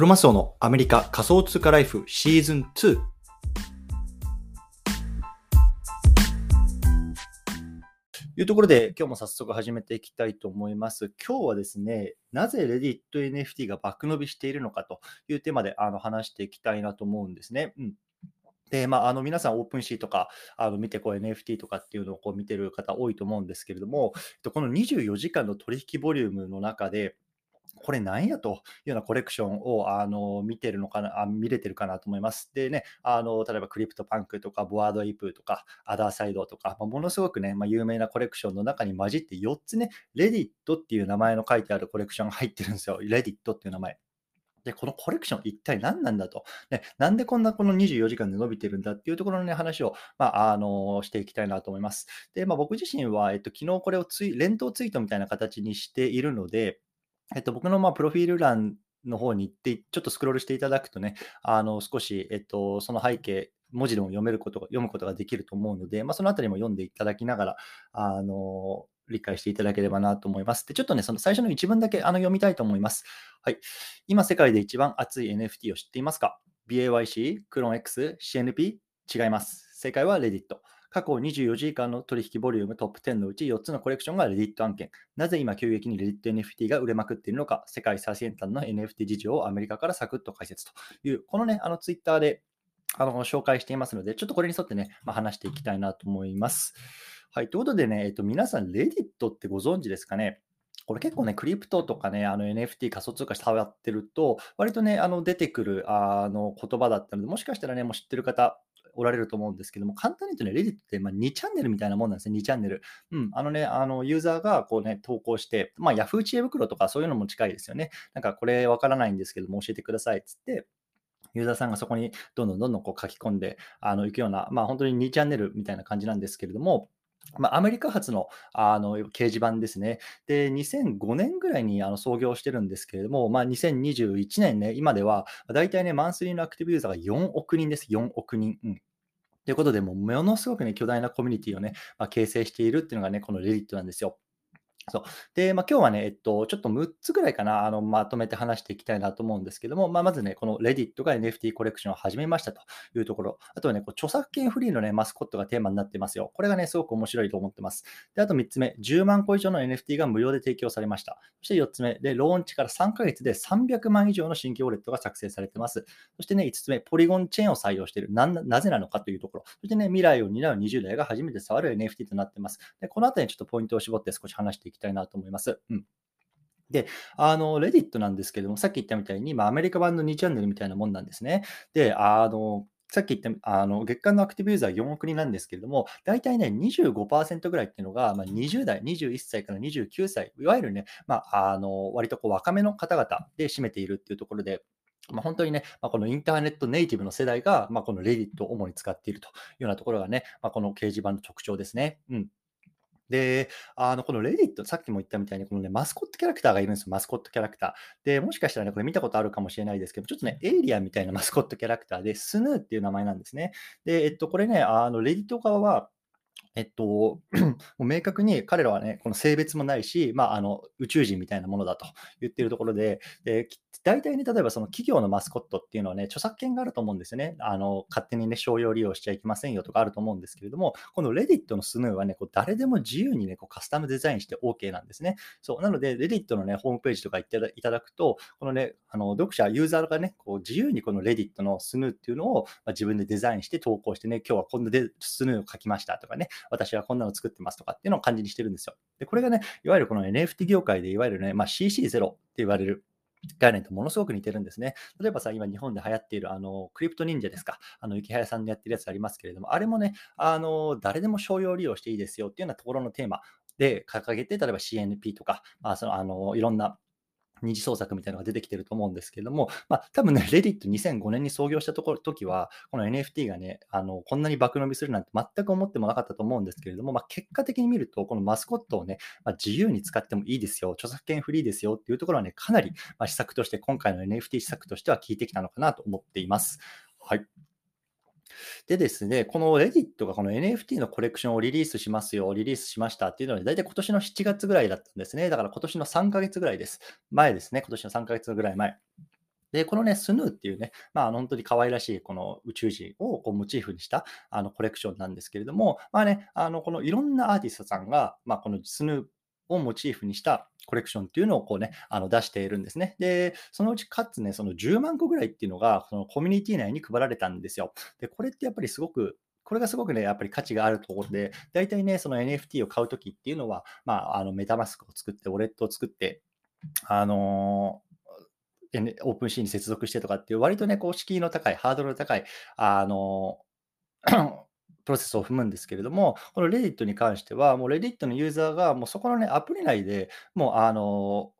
クロマスオのアメリカ仮想通貨ライフシーズン2。というところで、今日も早速始めていきたいと思います。今日はですね、なぜ Reddit NFT が爆伸びしているのかというテーマであの話していきたいなと思うんですね。うんで、まあ、あの皆さん、オープンシーとかあの見てこう NFT とかっていうのをこう見てる方多いと思うんですけれども、この24時間の取引ボリュームの中で、これなんやというようなコレクションをあの見てるのかなあ、見れてるかなと思います。でね、あの例えば CryptoPunk とか、 Bored Ape とか、 Otherside とか、まあ、ものすごくね、まあ、有名なコレクションの中に混じって4つね、 Reddit っていう名前の書いてあるコレクションが入ってるんですよ。 Reddit っていう名前。で、このコレクション一体何なんだと。ね、なんでこんなこの24時間で伸びてるんだっていうところのね、話を、まあ、あの、していきたいなと思います。で、まあ、僕自身は、えっと、昨日これをツイ、連投ツイートみたいな形にしているので、えっと、僕のまあプロフィール欄の方に行って、ちょっとスクロールしていただくとね、あの少し、えっと、その背景、文字でも読めること読むことができると思うので、まあ、そのあたりも読んでいただきながら、あの理解していただければなと思います。で、ちょっとね、その最初の一文だけあの読みたいと思います。はい。今、世界で一番熱い NFT を知っていますか ?BAYC、クローン X、CNP? 違います。正解は Reddit。過去24時間の取引ボリュームトップ10のうち4つのコレクションがレディット案件。なぜ今急激にレディット NFT が売れまくっているのか、世界最先端の NFT 事情をアメリカからサクッと解説という、このね、あのツイッターであの紹介していますので、ちょっとこれに沿ってね、まあ、話していきたいなと思います。はい、ということでね、えっと、皆さん、レディットってご存知ですかね？これ結構ね、クリプトとかね、あの NFT 仮想通貨触ってると、割とね、あの出てくるあの言葉だったので、もしかしたらね、もう知ってる方おられると思うんですけども、簡単に言うとね、レディットってま2チャンネルみたいなもんなんですね、2チャンネル。うん、あのね、あのユーザーがこうね、投稿して、まあ、Yahoo 知恵袋とかそういうのも近いですよね。なんかこれわからないんですけども、教えてくださいっつって、ユーザーさんがそこにどんどんどんどんこう書き込んであのいくような、まあ、本当に2チャンネルみたいな感じなんですけれども、まあ、アメリカ発のあの掲示板ですね。で、2005年ぐらいにあの創業してるんですけれども、まあ、2021年ね、今では、大体ね、マンスリーのアクティブユーザーが4億人です。4億人。うんということで、もうものすごくね、巨大なコミュニティをね、まあ、形成しているっていうのがね、このレディットなんですよ。そう。で、まあ、今日はね、えっと、ちょっと6つぐらいかな、あの、まとめて話していきたいなと思うんですけども、まあ、まずね、この Reddit が NFT コレクションを始めましたというところ、あとはね、こう著作権フリーのね、マスコットがテーマになってますよ。これがね、すごく面白いと思ってます。で、あと3つ目、10万個以上の NFT が無料で提供されました。そして4つ目、で、ローンチから3ヶ月で300万以上の新規ウォレットが作成されてます。そしてね、5つ目、ポリゴンチェーンを採用している。ななぜなのかというところ。そしてね、未来を担う20代が初めて触る NFT となってます。で、このあたりにちょっとポイントを絞って少し話していきたいなと思います。うん。で、あの、レディットなんですけども、さっき言ったみたいに、まあ、アメリカ版の2チャンネルみたいなもんなんですね。で、あの、さっき言った、あの、月間のアクティブユーザー4億人なんですけれども、大体ね、25%ぐらいっていうのが、まあ、20代、21歳から29歳、いわゆるね、まあ、あの、割とこう若めの方々で占めているっていうところで、まあ、本当にね、まあ、このインターネットネイティブの世代が、まあ、このレディットを主に使っているというようなところがね、まあ、この掲示板の特徴ですね。うん。で、あの、このレディット、さっきも言ったみたいに、このね、マスコットキャラクターがいるんですよ、マスコットキャラクター。で、もしかしたらね、これ見たことあるかもしれないですけど、ちょっとね、エイリアンみたいな マスコットキャラクターで、スヌーっていう名前なんですね。で、えっと、これね、あの、レディット側は、えっと、もう明確に彼らはね、この性別もないし、まあ、あの宇宙人みたいなものだと言っているところで、で大体ね、例えばその企業のマスコットっていうのはね、著作権があると思うんですよね。あの勝手にね、商用利用しちゃいけませんよとかあると思うんですけれども、このレディットのスヌーはね、こう誰でも自由にね、こうカスタムデザインして OK なんですね。そう、なので、レディットのね、ホームページとか行っていただくと、このね、あの読者、ユーザーがね、こう自由にこのレディットのスヌーっていうのを、ま、自分でデザインして投稿してね、今日はこんなスヌーを書きましたとかね、私はこんなの作ってますとかっていうのを感じにしてるんですよ。で、これがね、いわゆるこの NFT 業界でいわゆるね、まあ、CC0 って言われる概念とものすごく似てるんですね。例えばさ、今日本で流行っているあのクリプト忍者ですか、あの池早さんのやってるやつありますけれども、あれもね、あの誰でも商用利用していいですよっていうようなところのテーマで掲げて、例えば CNP とか、まあ、そのあのいろんな二次創作みたいなのが出てきてると思うんですけれども、まあ、多分ね、レディット2005年に創業したところ時は、この NFT がね、あのこんなに爆伸びするなんて全く思ってもなかったと思うんですけれども、まあ、結果的に見ると、このマスコットをね、まあ、自由に使ってもいいですよ、著作権フリーですよっていうところはね、かなり、ま施策として、今回の NFT 施策としては効いてきたのかなと思っています。はい。でですね、この Reddit がこの NFT のコレクションをリリースしますよ、リリースしましたっていうのは、大体今年の7月ぐらいだったんですね。だから今年の3ヶ月ぐらいです。前ですね、今年の3ヶ月ぐらい前。で、このね、スヌーっていうね、まあ、本当に可愛らしいこの宇宙人をこうモチーフにしたあのコレクションなんですけれども、まあね、あのこのいろんなアーティストさんが、まあ、このスヌーをモチーフにしたコレクションっていうのをこうね、あの出しているんですね。で、そのうちかつね、その10万個ぐらいっていうのが、そのコミュニティ内に配られたんですよ。で、これってやっぱりすごくこれがすごくね、やっぱり価値があるところで、大体ね、その NFT を買うときっていうのは、まあ、あのメタマスクを作って、ウォレットを作って、あのオープンシーンに接続してとかっていう、割とね、こう、敷居の高い、ハードルの高い、あの、プロセスを踏むんですけれども、この Reddit に関しては、もう Reddit のユーザーが、もうそこのね、アプリ内でもう、あの、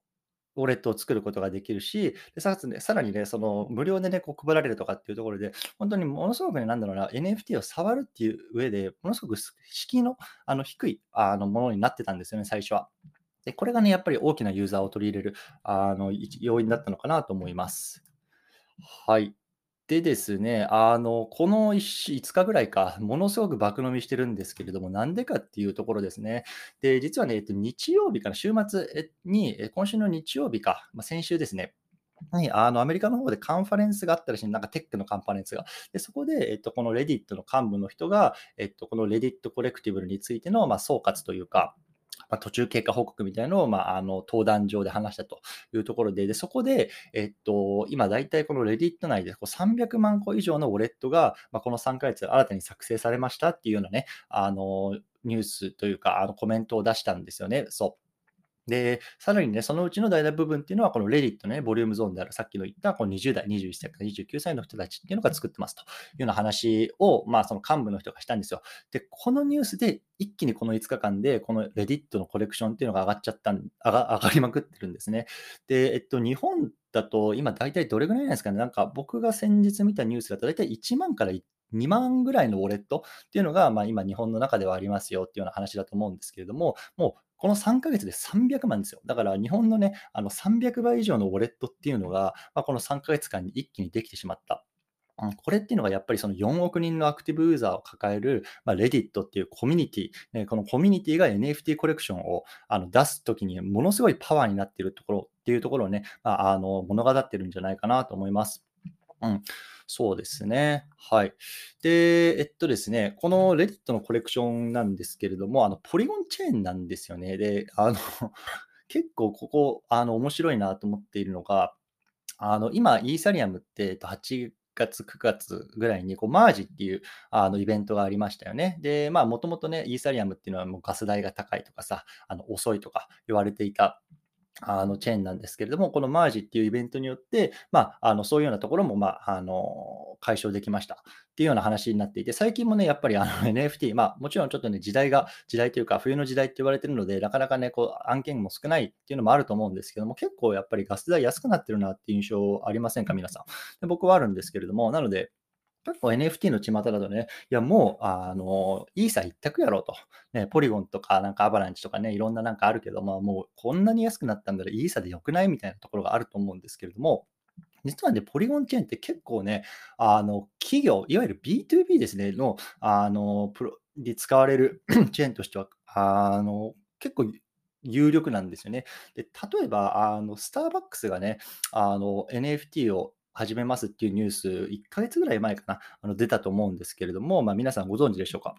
ウォレットを作ることができるし、でさね、さらにね、その無料でね、こう配られるとかっていうところで、本当にものすごくね、なんだろうな、NFT を触るっていう上で、ものすごく敷居のあの低いあのものになってたんですよね、最初は。で、これがね、やっぱり大きなユーザーを取り入れるあの要因だったのかなと思います。はい。でですね、あの、この 1, 5日ぐらいか、ものすごく爆飲みしてるんですけれども、なんでかっていうところですね。で、実はね、えっと、日曜日かな、週末に、今週の日曜日か、まあ、先週ですね、にあのアメリカの方でカンファレンスがあったらしい、なんかテックのカンファレンスが。でそこで、えっと、このレディットの幹部の人が、えっと、このレディットコレクティブルについての、まあ、総括というか、まあ、途中経過報告みたいなのを、まあ、あの登壇上で話したというところで、でそこで、えっと、今大体このレディット内でこう300万個以上のウォレットが、まあ、この3ヶ月新たに作成されましたっていうようなね、あのニュースというか、あのコメントを出したんですよね。そう。で、さらにね、そのうちの大々部分っていうのは、このレディットのね、ボリュームゾーンである、さっきの言った、この20代、21歳から29歳の人たちっていうのが作ってますというような話を、まあ、その幹部の人がしたんですよ。で、このニュースで一気にこの5日間で、このレディットのコレクションっていうのが上がっちゃった上が、上がりまくってるんですね。で、えっと、日本だと今大体どれぐらいなんですかね、なんか僕が先日見たニュースだと大体1万から2万ぐらいのウォレットっていうのが、まあ、今日本の中ではありますよっていうような話だと思うんですけれども、もうこの3ヶ月で300万ですよ。だから日本のね、あの300倍以上のウォレットっていうのが、まあ、この3ヶ月間に一気にできてしまった。これっていうのがやっぱりその4億人のアクティブユーザーを抱える、まあ、Reddit っていうコミュニティ、このコミュニティが NFT コレクションをあの出すときにものすごいパワーになっているところっていうところをね、まあ、あの物語ってるんじゃないかなと思います。うん、そうですね。はい。で、えっとですね、この Reddit のコレクションなんですけれども、あのポリゴンチェーンなんですよね。で、あの 結構ここ、あの面白いなと思っているのが、あの今、イーサリアムって、えっと、8月、9月ぐらいにこうマージっていうあのイベントがありましたよね。で、まあ、もともとね、イーサリアムっていうのはもうガス代が高いとかさ、あの遅いとか言われていたあのチェーンなんですけれども、このマージっていうイベントによって、まあ、あのそういうようなところも、まあ、あの解消できましたっていうような話になっていて、最近もね、やっぱりあの NFT、まあ、もちろんちょっとね、時代が、時代というか、冬の時代って言われてるので、なかなかね、こう案件も少ないっていうのもあると思うんですけども、結構やっぱりガス代安くなってるなっていう印象ありませんか、皆さん。で僕はあるんですけれども、なので、結構 NFT の巷だとね、いやもう、あの、イーサ一択やろうと。ね、ポリゴンとか、なんかアバランチとかね、いろんななんかあるけど、まあもうこんなに安くなったんだらイーサでよくないみたいなところがあると思うんですけれども、実はね、ポリゴンチェーンって結構ね、あの、企業、いわゆる B2B ですね、の、あの、プロで使われる チェーンとしては、あの、結構有力なんですよね。で、例えば、あの、スターバックスがね、あの、NFT を始めますっていうニュース、1ヶ月ぐらい前かな、あの出たと思うんですけれども、まあ、皆さんご存知でしょうか？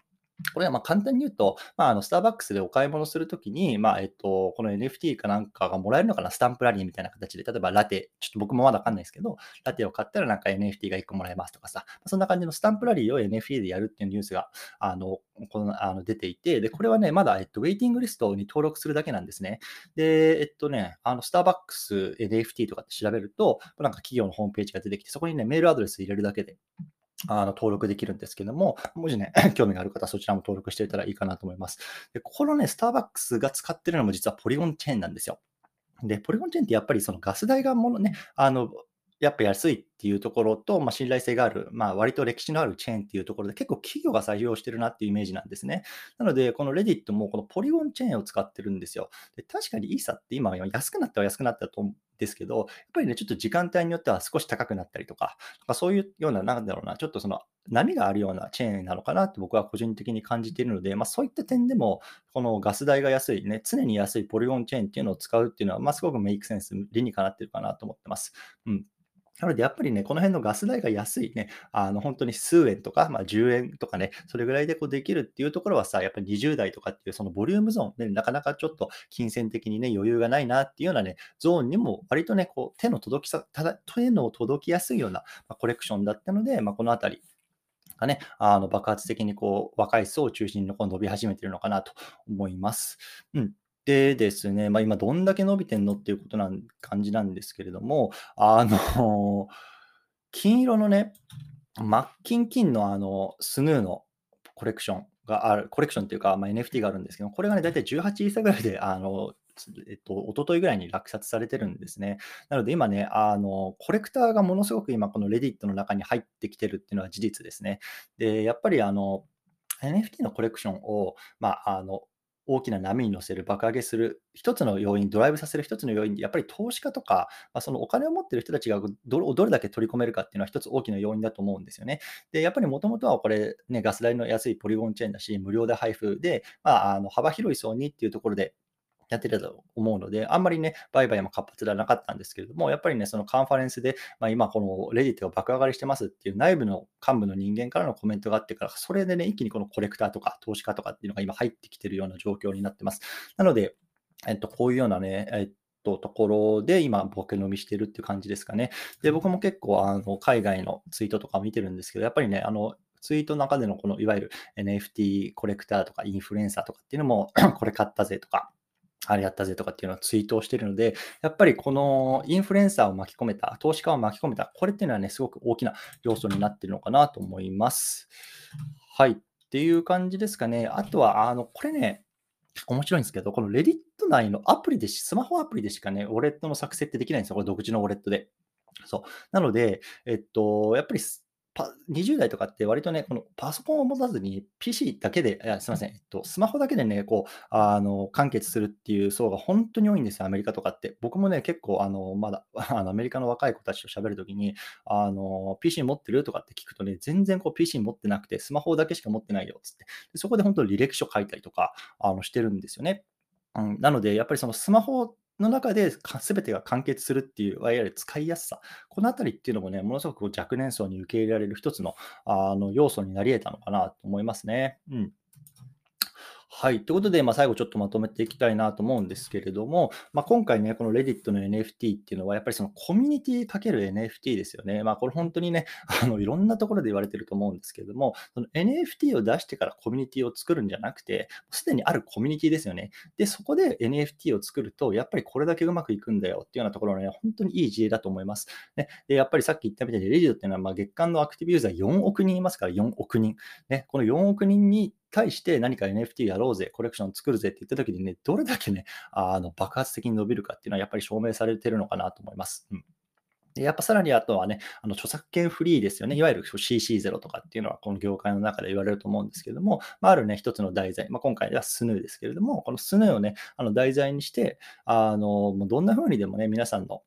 これはま簡単に言うと、まあ、あのスターバックスでお買い物するときに、まあえっと、この NFT かなんかがもらえるのかな、スタンプラリーみたいな形で、例えばラテ、ちょっと僕もまだわかんないですけど、ラテを買ったらなんか NFT が1個もらえますとかさ、そんな感じのスタンプラリーを NFT でやるっていうニュースがあのこのあの出ていて、で、これはね、まだ、えっと、ウェイティングリストに登録するだけなんですね。で、えっとね、あのスターバックス NFT とかって調べると、なんか企業のホームページが出てきて、そこにね、メールアドレス入れるだけで、あの登録できるんですけども、もしね、興味がある方はそちらも登録していたらいいかなと思います。で、ここのね、スターバックスが使ってるのも実はポリゴンチェーンなんですよ。で、ポリゴンチェーンってやっぱりそのガス代がものね、あの、やっぱ安いっていうところと、まあ、信頼性がある、まあ、割と歴史のあるチェーンっていうところで結構企業が採用してるなっていうイメージなんですね。なので、このレディットもこのポリゴンチェーンを使ってるんですよ。で確かにイーサって今安くなったは安くなったとですけど、やっぱりね、ちょっと時間帯によっては少し高くなったりとか、かそういうような、なんだろうな、ちょっとその波があるようなチェーンなのかなって僕は個人的に感じているので、まあ、そういった点でも、このガス代が安い、ね、常に安いポリゴンチェーンっていうのを使うっていうのは、まあ、すごくメイクセンス、理にかなってるかなと思ってます。うんなので、やっぱりね、この辺のガス代が安いね、あの、本当に数円とか、まあ、10円とかね、それぐらいでこうできるっていうところはさ、やっぱり20代とかっていうそのボリュームゾーン、ね、なかなかちょっと金銭的にね、余裕がないなっていうようなね、ゾーンにも割とね、こう手の届きさ、ただ、手の届きやすいような、まあ、コレクションだったので、まあ、このあたり、がね、あの爆発的にこう若い層を中心にこう伸び始めてるのかなと思います。うん。でですね、まあ、今どんだけ伸びてんのっていうことなん感じなんですけれども、あの、金色のね、マッキンキンのあの、スヌーのコレクションがある、コレクションっていうか、まあ、NFT があるんですけど、これがね、だいたい18イーサぐらいで、あの、えっと、一昨日ぐらいに落札されてるんですね。なので今ね、あの、コレクターがものすごく今このレディットの中に入ってきてるっていうのは事実ですね。で、やっぱりあの、NFT のコレクションを、まあ、あの、大きな波に乗せる、爆上げする一つの要因、ドライブさせる一つの要因で、やっぱり投資家とか、まあ、そのお金を持っている人たちがどどれだけ取り込めるかっていうのは一つ大きな要因だと思うんですよね。で、やっぱりもともとはこれ、ね、ガス代の安いポリゴンチェーンだし、無料で配布で、まあ、あの幅広い層にっていうところで、やってたと思うので、あんまりね、売買も活発ではなかったんですけれども、やっぱりね、そのカンファレンスで、まあ、今このレディットが爆上がりしてますっていう内部の幹部の人間からのコメントがあってから、それでね、一気にこのコレクターとか投資家とかっていうのが今入ってきてるような状況になってます。なので、えっと、こういうようなね、えっと、ところで今、僕飲みしてるっていう感じですかね。で、僕も結構、あの、海外のツイートとか見てるんですけど、やっぱりね、あの、ツイートの中でのこのいわゆる NFT コレクターとかインフルエンサーとかっていうのも これ買ったぜとか、あれやったぜとかっていうのをツイートをしているので、やっぱりこのインフルエンサーを巻き込めた、投資家を巻き込めた、これっていうのはね、すごく大きな要素になっているのかなと思います。はい。っていう感じですかね。あとは、あの、これね、面白いんですけど、このレディット内のアプリでし、スマホアプリでしかね、ウォレットの作成ってできないんですよ。これ独自のウォレットで。そう。なので、えっと、やっぱりパ20代とかって割とね、このパソコンを持たずに PC だけで、いやすみません、えっと、スマホだけでね、こう、あの、完結するっていう層が本当に多いんですよ、アメリカとかって。僕もね、結構、あの、まだ、あのアメリカの若い子たちと喋るときに、あの、PC 持ってるとかって聞くとね、全然こう PC 持ってなくて、スマホだけしか持ってないよ、つって。そこで本当に履歴書書いたりとか、あの、してるんですよね。うん、なので、やっぱりそのスマホの中で全てが完結するっていう、いわゆる使いやすさ、このあたりっていうのもね、ものすごく若年層に受け入れられる一つのあの要素になり得たのかなと思いますね。うん。はい。ということで、まあ、最後ちょっとまとめていきたいなと思うんですけれども、まあ、今回ね、この Reddit の NFT っていうのは、やっぱりそのコミュニティかける NFT ですよね。まあ、これ本当にね、あのいろんなところで言われてると思うんですけれども、その NFT を出してからコミュニティを作るんじゃなくて、すでにあるコミュニティですよね。で、そこで NFT を作ると、やっぱりこれだけうまくいくんだよっていうようなところのね、本当にいい事例だと思います。ね、でやっぱりさっき言ったみたいに、Reddit っていうのは、まあ、月間のアクティブユーザー4億人いますから、4億人。ね、この4億人に対して何か NFT やろうぜ、コレクション作るぜって言った時にね、どれだけね、あの爆発的に伸びるかっていうのはやっぱり証明されてるのかなと思います。うんでやっぱさらにあとはね、あの著作権フリーですよね。いわゆる CC0 とかっていうのはこの業界の中で言われると思うんですけれども、まあ、あるね、一つの題材、まあ、今回はスヌーですけれども、このスヌーをね、あの題材にして、あのもうどんな風にでもね、皆さんの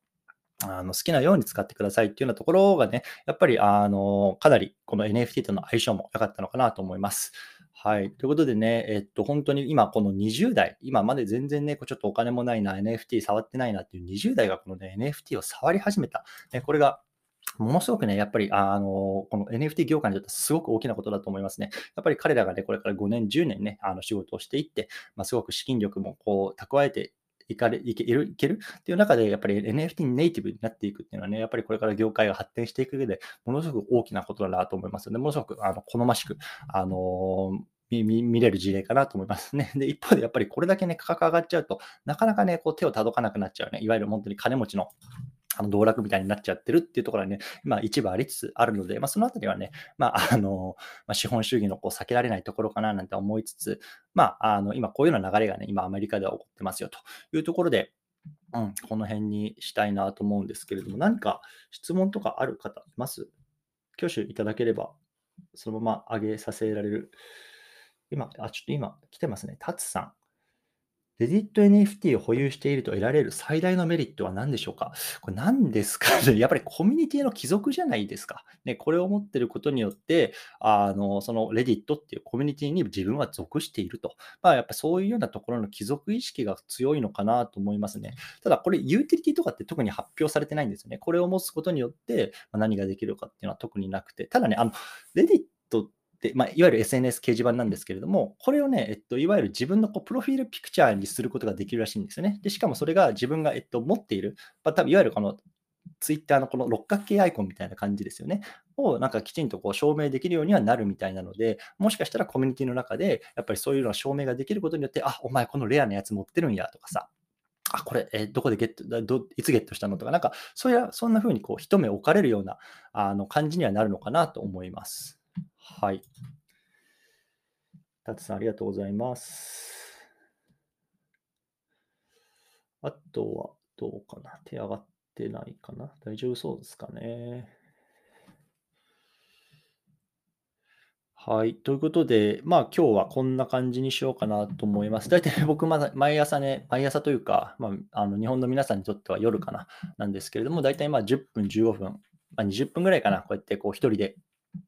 あの好きなように使ってくださいっていうようなところがね、やっぱりあのかなりこの NFT との相性も良かったのかなと思います。はい。ということでね、えっと、本当に今この20代、今まで全然ね、ちょっとお金もないな、NFT 触ってないなっていう20代がこのね、NFT を触り始めた。ね、これがものすごくね、やっぱり、あの、この NFT 業界にとってすごく大きなことだと思いますね。やっぱり彼らがね、これから5年、10年ね、あの仕事をしていって、まあ、すごく資金力もこう蓄えていかれいけるいけるっていう中で、やっぱり NFT ネイティブになっていくっていうのはね、やっぱりこれから業界が発展していく上で、ものすごく大きなことだなと思いますので、ものすごくあの好ましく、あの見見れる事例かなと思いますね。で、一方でやっぱりこれだけね、価格上がっちゃうと、なかなかね、こう手を届かなくなっちゃうね。いわゆる本当に金持ちのあの道楽みたいになっちゃってるっていうところはね、まあ、一部ありつつあるので、まあ、そのあたりはね、まあ あのまあ、資本主義のこう避けられないところかななんて思いつつ、まあ、あの今こういうような流れがね、今アメリカでは起こってますよというところで、うん、この辺にしたいなと思うんですけれども、何か質問とかある方います？挙手いただければ、そのまま上げさせられる。今、あ、ちょっと今来てますね。タツさん。Reddit NFT を保有していると得られる最大のメリットは何でしょうか？これ何ですか？ね やっぱりコミュニティの帰属じゃないですか。ね、これを持ってることによって、あの、その Reddit っていうコミュニティに自分は属していると。まあ、やっぱそういうようなところの帰属意識が強いのかなと思いますね。ただ、これユーティリティとかって特に発表されてないんですよね。これを持つことによって何ができるかっていうのは特になくて。ただね、あの、Reddit で、まあ、いわゆる SNS 掲示板なんですけれども、これをね、えっと、いわゆる自分のこうプロフィールピクチャーにすることができるらしいんですよね。で、しかもそれが自分が、えっと、持っている、まあ、多分いわゆるこのツイッターのこの六角形アイコンみたいな感じですよね。をなんかきちんとこう証明できるようにはなるみたいなので、もしかしたらコミュニティの中で、やっぱりそういうのが証明ができることによって、あ、お前このレアなやつ持ってるんやとかさ、あ、これ、えどこでゲットど、いつゲットしたの？とか、なんか、そういう、そんな風にこう一目置かれるようなあの感じにはなるのかなと思います。はい。タツさん、ありがとうございます。あとは、どうかな？手上がってないかな？大丈夫そうですかね？はい。ということで、まあ今日はこんな感じにしようかなと思います。大体僕ま毎朝ね、毎朝というか、まあ、あの日本の皆さんにとっては夜かな、なんですけれども、大体まあ10分、15分、まあ、20分ぐらいかな、こうやってこう一人で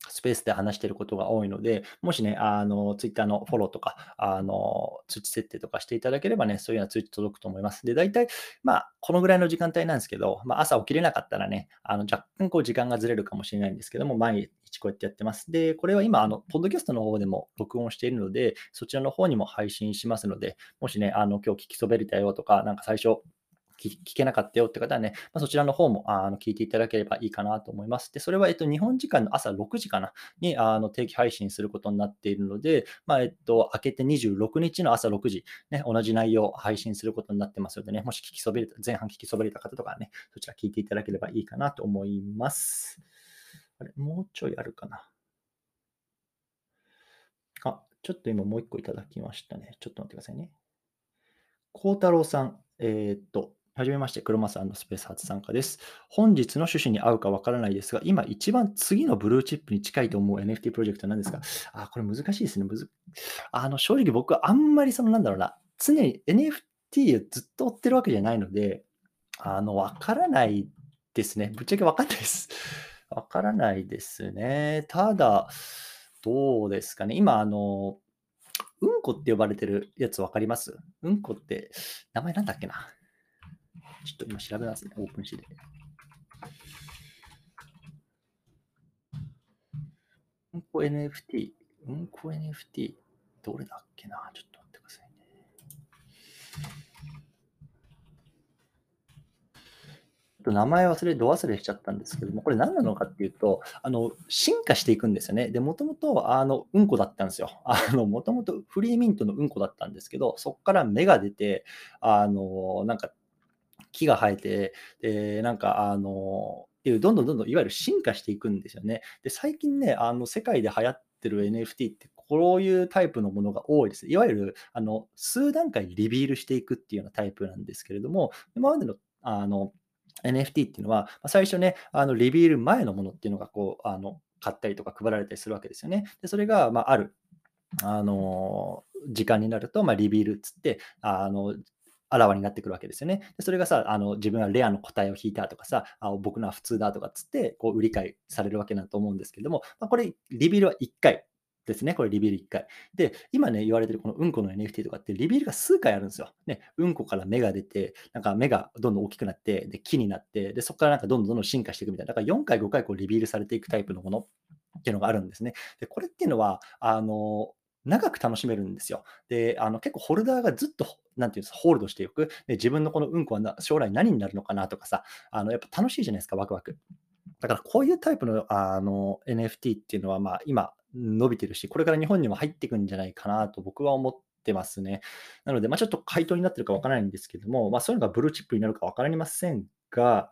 スペースで話していることが多いので、もしね、あの、ツイッターのフォローとか、あの、通知設定とかしていただければね、そういうような通知届くと思います。で、大体、まあ、このぐらいの時間帯なんですけど、まあ、朝起きれなかったらね、あの、若干こう時間がずれるかもしれないんですけども、毎日こうやってやってます。で、これは今、あの、ポッドキャストの方でも録音しているので、そちらの方にも配信しますので、もしね、あの、今日聞きそべれたよとか、なんか最初、聞けなかったよって方はね、まあ、そちらの方もあの聞いていただければいいかなと思います。で、それは、えっと、日本時間の朝6時かなにあの定期配信することになっているので、まあ、えっと、明けて26日の朝6時、ね、同じ内容を配信することになってますのでね、もし聞きそびれた、前半聞きそびれた方とかね、そちら聞いていただければいいかなと思います。あれ、もうちょいあるかな。あ、ちょっと今もう一個いただきましたね。ちょっと待ってくださいね。孝太郎さん、えー、っと、はじめまして、クロマさんのスペース初参加です。本日の趣旨に合うかわからないですが、今一番次のブルーチップに近いと思う NFT プロジェクトは何ですか？あ、これ難しいですね。むずあの正直僕はあんまりそのなんだろうな、常に NFT をずっと追ってるわけじゃないので、あの、わからないですね。ぶっちゃけわかんないです。わからないですね。ただ、どうですかね。今、あの、うんこって呼ばれてるやつわかります？うんこって、名前なんだっけな？ちょっと今調べますね、オープンシーで。うんこ NFT、うんこ NFT、どれだっけな？ちょっと待ってくださいね。と名前忘れ、ど忘れしちゃったんですけども、これ何なのかっていうと、あの、進化していくんですよね。で、もともと、あの、うんこだったんですよ。あの、もともとフリーミントのうんこだったんですけど、そこから芽が出て、あの、なんか木が生えて、で、なんか、あの、っていう、どんどんどんどんいわゆる進化していくんですよね。で、最近ね、あの、世界で流行ってる NFT って、こういうタイプのものが多いです。いわゆる、あの、数段階リビールしていくっていうようなタイプなんですけれども、今までの、あの、NFT っていうのは、最初ね、あのリビール前のものっていうのがこうあの買ったりとか配られたりするわけですよね。でそれが、まあ、あるあの時間になると、まあ、リビールっつってあのあらわになってくるわけですよね。でそれがさ、あの自分はレアの答えを引いたとかさ、あ僕のは普通だとかっつって、こう売り買いされるわけだと思うんですけども、まあ、これ、リビールは1回ですね。これリビール1回。で、今ね、言われてるこのうんこの NFT とかってリビールが数回あるんですよ。ね、うんこから芽が出て、なんか芽がどんどん大きくなって、で、木になって、で、そこからなんかどんどんどんどん進化していくみたいな。だから4回、5回こうリビールされていくタイプのものっていうのがあるんですね。で、これっていうのは、あの、長く楽しめるんですよ。で、あの結構ホルダーがずっと、なんていうんですか、ホールドしていく。で、自分のこのうんこはな将来何になるのかなとかさ、あのやっぱ楽しいじゃないですか、ワクワク。だからこういうタイプのあの NFT っていうのは、まあ、今伸びてるし、これから日本にも入っていくんじゃないかなと僕は思ってますね。なので、まあ、ちょっと回答になってるかわからないんですけども、まあ、そういうのがブルーチップになるかわかりませんが、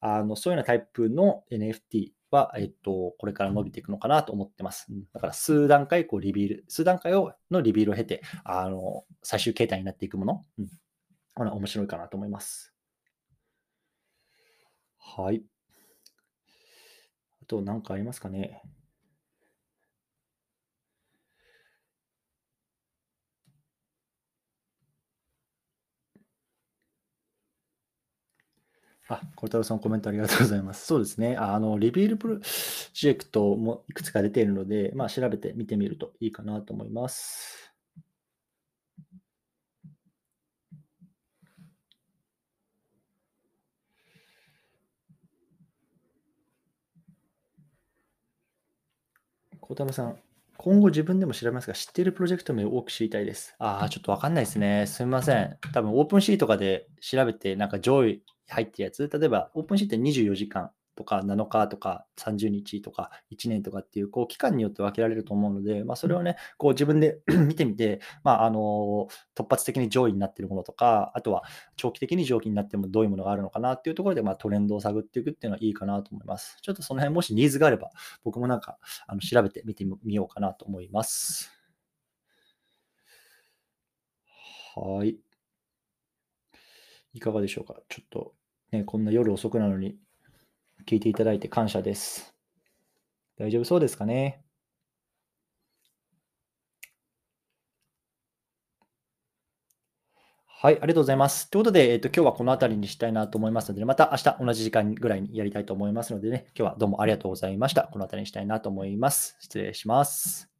あのそういうようなタイプの NFT は、えっと、これから伸びていくのかなと思ってます。だから数段階こうリビール、数段階をのリビールを経て、あの最終形態になっていくもの、うん、これ面白いかなと思います。はい。あと何かありますかね。あ、小太郎さんコメントありがとうございます。そうですね。あの、リビールプロジェクトもいくつか出ているので、まあ、調べてみてみるといいかなと思います。小太郎さん、今後自分でも調べますが、知っているプロジェクト名を多く知りたいです。ああ、ちょっとわかんないですね。すみません。多分、オープンシーとかで調べて、なんか上位入ってるやつ、例えば、オープンシーって24時間とか7日とか30日とか1年とかっていう、こう、期間によって分けられると思うので、まあ、それをね、こう自分で 見てみて、まあ、あの、突発的に上位になっているものとか、あとは長期的に上位になってもどういうものがあるのかなっていうところで、まあ、トレンドを探っていくっていうのはいいかなと思います。ちょっとその辺もしニーズがあれば、僕もなんか、あの調べてみてみようかなと思います。はい。いかがでしょうか？ちょっと、ね、こんな夜遅くなのに聞いていただいて感謝です。大丈夫そうですかね？はい、ありがとうございます。ということで、えっと、今日はこの辺りにしたいなと思いますので、また明日同じ時間ぐらいにやりたいと思いますのでね、今日はどうもありがとうございました。この辺りにしたいなと思います。失礼します。